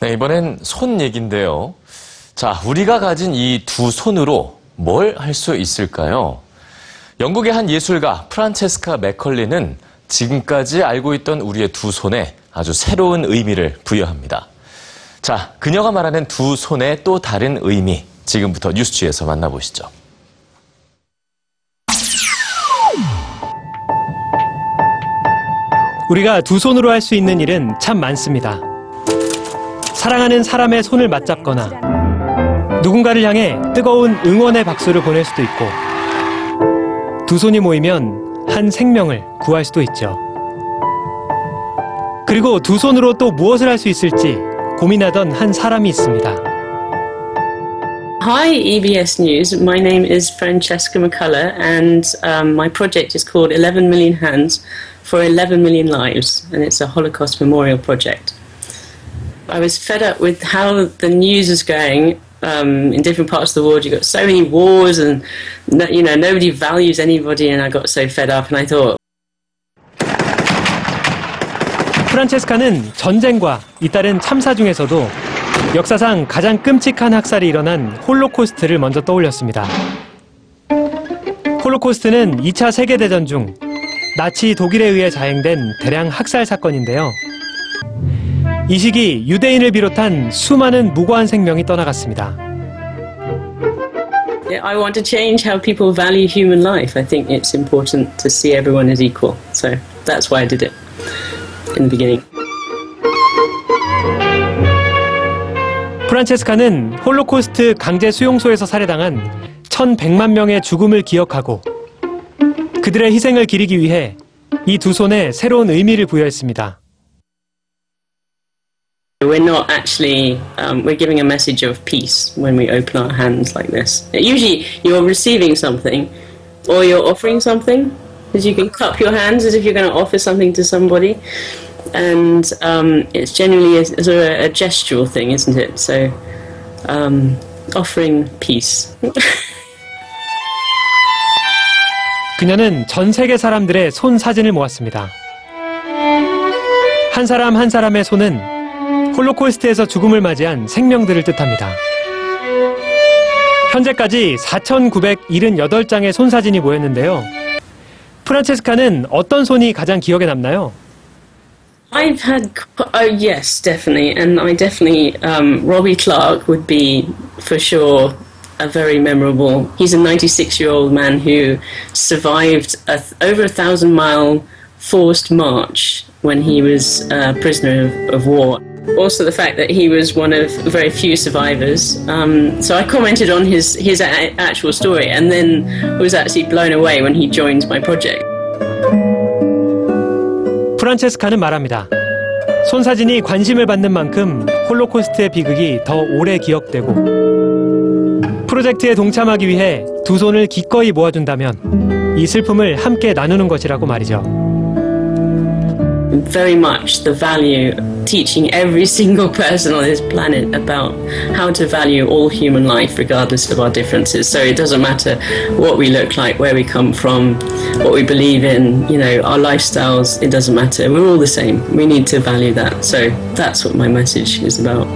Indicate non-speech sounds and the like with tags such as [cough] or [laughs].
네, 이번엔 손 얘기인데요. 자, 우리가 가진 이 두 손으로 뭘 할 수 있을까요? 영국의 한 예술가 프란체스카 맥컬리는 지금까지 알고 있던 우리의 두 손에 아주 새로운 의미를 부여합니다. 자, 그녀가 말하는 두 손의 또 다른 의미, 지금부터 뉴스취에서 만나보시죠. 우리가 두 손으로 할 수 있는 일은 참 많습니다. 사랑하는 사람의 손을 맞잡거나 누군가를 향해 뜨거운 응원의 박수를 보낼 수도 있고 두 손이 모이면 한 생명을 구할 수도 있죠. 그리고 두 손으로 또 무엇을 할 수 있을지 고민하던 한 사람이 있습니다. Hi, EBS News. My name is Francesca McCullough, and um, my project is called 11 Million Hands for 11 Million Lives, and it's a Holocaust memorial project. I was fed up with how the news is going um, in different parts of the world. You've got so many wars, and no, you know nobody values anybody, and I got so fed up, and I thought, 프란체스카는 전쟁과 잇따른 참사 중에서도 역사상 가장 끔찍한 학살이 일어난 홀로코스트를 먼저 떠올렸습니다. 홀로코스트는 2차 세계대전 중 나치 독일에 의해 자행된 대량 학살 사건인데요. 이 시기 유대인을 비롯한 수많은 무고한 생명이 떠나갔습니다. Yeah, I want to change how people value human life. I think it's important to see everyone as equal. So that's why I did it in the beginning. 프란체스카는 홀로코스트 강제 수용소에서 살해당한 1100만 명의 죽음을 기억하고 그들의 희생을 기리기 위해 이 두 손에 새로운 의미를 부여했습니다. We're not actually, um, we're giving a message of peace when we open our hands like this. Usually you're receiving something or you're offering something, because you can cup your hands as if you're going to offer something to somebody. And um, it's generally a, sort of a gestural thing, isn't it? So, um, offering peace. [laughs] 그녀는 전 세계 사람들의 손 사진을 모았습니다. 한 사람 한 사람의 손은 홀로코스트에서 죽음을 맞이한 생명들을 뜻합니다. 현재까지 4,978장의 손 사진이 모였는데요. 프란체스카는 어떤 손이 가장 기억에 남나요? I've had, oh yes, definitely, and I definitely, um, Robbie Clark would be for sure a very memorable. He's a 96 year old man who survived a, over a thousand mile forced march when he was a prisoner of, of war. Also, the fact that he was one of very few survivors. Um, so I commented on his his a- actual story, and then was actually blown away when he joined my project. 프란체스카는 말합니다. 손 사진이 관심을 받는 만큼 홀로코스트의 비극이 더 오래 기억되고 프로젝트에 동참하기 위해 두 손을 기꺼이 모아준다면 이 슬픔을 함께 나누는 것이라고 말이죠. very much the value teaching every [laughs] single person on this planet about how to value all human life regardless of our differences. So it doesn't matter what we look like where we come from what we believe in you know our lifestyles it doesn't matter. We're all the same. We need to value that. So that's what my message is about